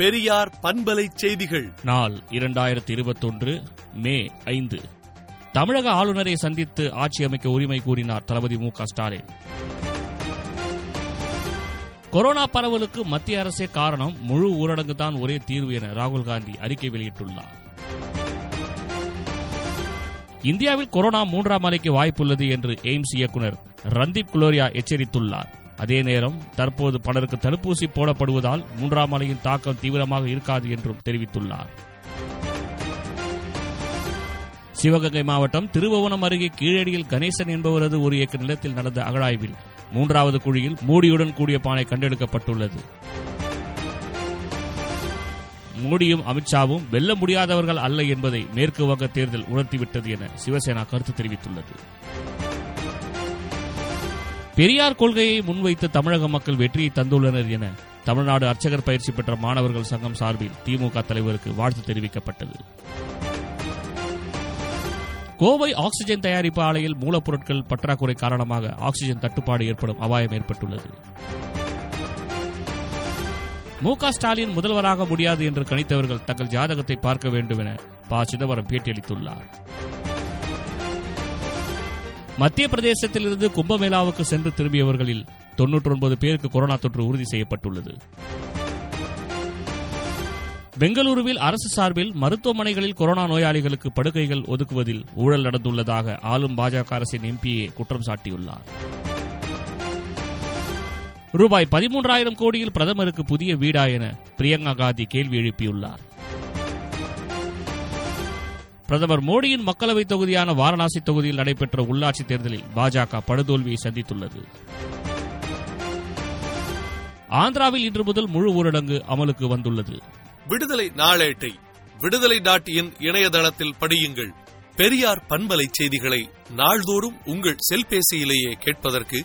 பெரியார் பண்பலை செய்திகள். நாள் இரண்டாயிரத்தி இருபத்தொன்று மே ஐந்து. தமிழக ஆளுநரை சந்தித்து ஆட்சி அமைக்க உரிமை கூறினார் தளபதி மு ஸ்டாலின். கொரோனா பரவலுக்கு மத்திய அரசே காரணம் முழு ஊரடங்கு தான் ஒரே தீர்வு என ராகுல் காந்தி அறிக்கை வெளியிட்டுள்ளார். இந்தியாவில் கொரோனா மூன்றாம் அலைக்கு வாய்ப்புள்ளது என்று எய்ம்ஸ் இயக்குநர் ரந்தீப் குலோரியா எச்சரித்துள்ளார். அதே நேரம் தற்போது பலருக்கு தடுப்பூசி போடப்படுவதால் மூன்றாம் அலையின் தாக்கம் தீவிரமாக இருக்காது என்றும் தெரிவித்துள்ளார். சிவகங்கை மாவட்டம் திருபுவனம் அருகே கீழடியில் கணேசன் என்பவரது ஒரு ஏக்கர் நிலத்தில் நடந்த அகழாய்வில் மூன்றாவது குழியில் மூடியுடன் கூடிய பானை கண்டெடுக்கப்பட்டுள்ளது. மோடியும் அமித்ஷாவும் வெல்ல முடியாதவர்கள் அல்ல என்பதை மேற்கு வங்க தேர்தல் உணர்த்திவிட்டது என சிவசேனா கருத்து தெரிவித்துள்ளது. பெரியார் கொள்கையை முன்வைத்து தமிழக மக்கள் வெற்றியை தந்துள்ளனர் என தமிழ்நாடு அர்ச்சகர் பயிற்சி பெற்ற மாணவர்கள் சங்கம் சார்பில் திமுக தலைவருக்கு வாழ்த்து தெரிவிக்கப்பட்டது. கோவை ஆக்சிஜன் தயாரிப்பு ஆலையில் மூலப்பொருட்கள் பற்றாக்குறை காரணமாக ஆக்சிஜன் தட்டுப்பாடு ஏற்படும் அபாயம் ஏற்பட்டுள்ளது. மு க ஸ்டாலின் முதல்வராக முடியாது என்று கணித்தவர்கள் தங்கள் ஜாதகத்தை பார்க்க வேண்டும் என ப. சிதம்பரம் பேட்டியளித்துள்ளார். மத்திய பிரதேசத்திலிருந்து கும்பமேளாவுக்கு சென்று திரும்பியவர்களில் தொன்னூற்றி ஒன்பது பேருக்கு கொரோனா தொற்று உறுதி செய்யப்பட்டுள்ளது. பெங்களூருவில் அரசு சார்பில் மருத்துவமனைகளில் கொரோனா நோயாளிகளுக்கு படுக்கைகள் ஒதுக்குவதில் ஊழல் நடந்துள்ளதாக ஆளும் பாஜக அரசின் எம்பிஏ குற்றம் சாட்டியுள்ளார். ரூபாய் பதிமூன்றாயிரம் கோடியில் பிரதமருக்கு புதிய வீடா என பிரியங்கா காந்தி கேள்வி எழுப்பியுள்ளார். பிரதமர் மோடியின் மக்களவைத் தொகுதியான வாரணாசி தொகுதியில் நடைபெற்ற உள்ளாட்சி தேர்தலில் பாஜக படுதோல்வியை சந்தித்துள்ளது. ஆந்திராவில் இன்று முதல் முழு ஊரடங்கு அமலுக்கு வந்துள்ளது. விடுதலை நாளேட்டை விடுதலை டாட் இன் இணையதளத்தில் படியுங்கள். பெரியார் பண்பலை செய்திகளை நாள்தோறும் உங்கள் செல்பேசியிலேயே கேட்பதற்கு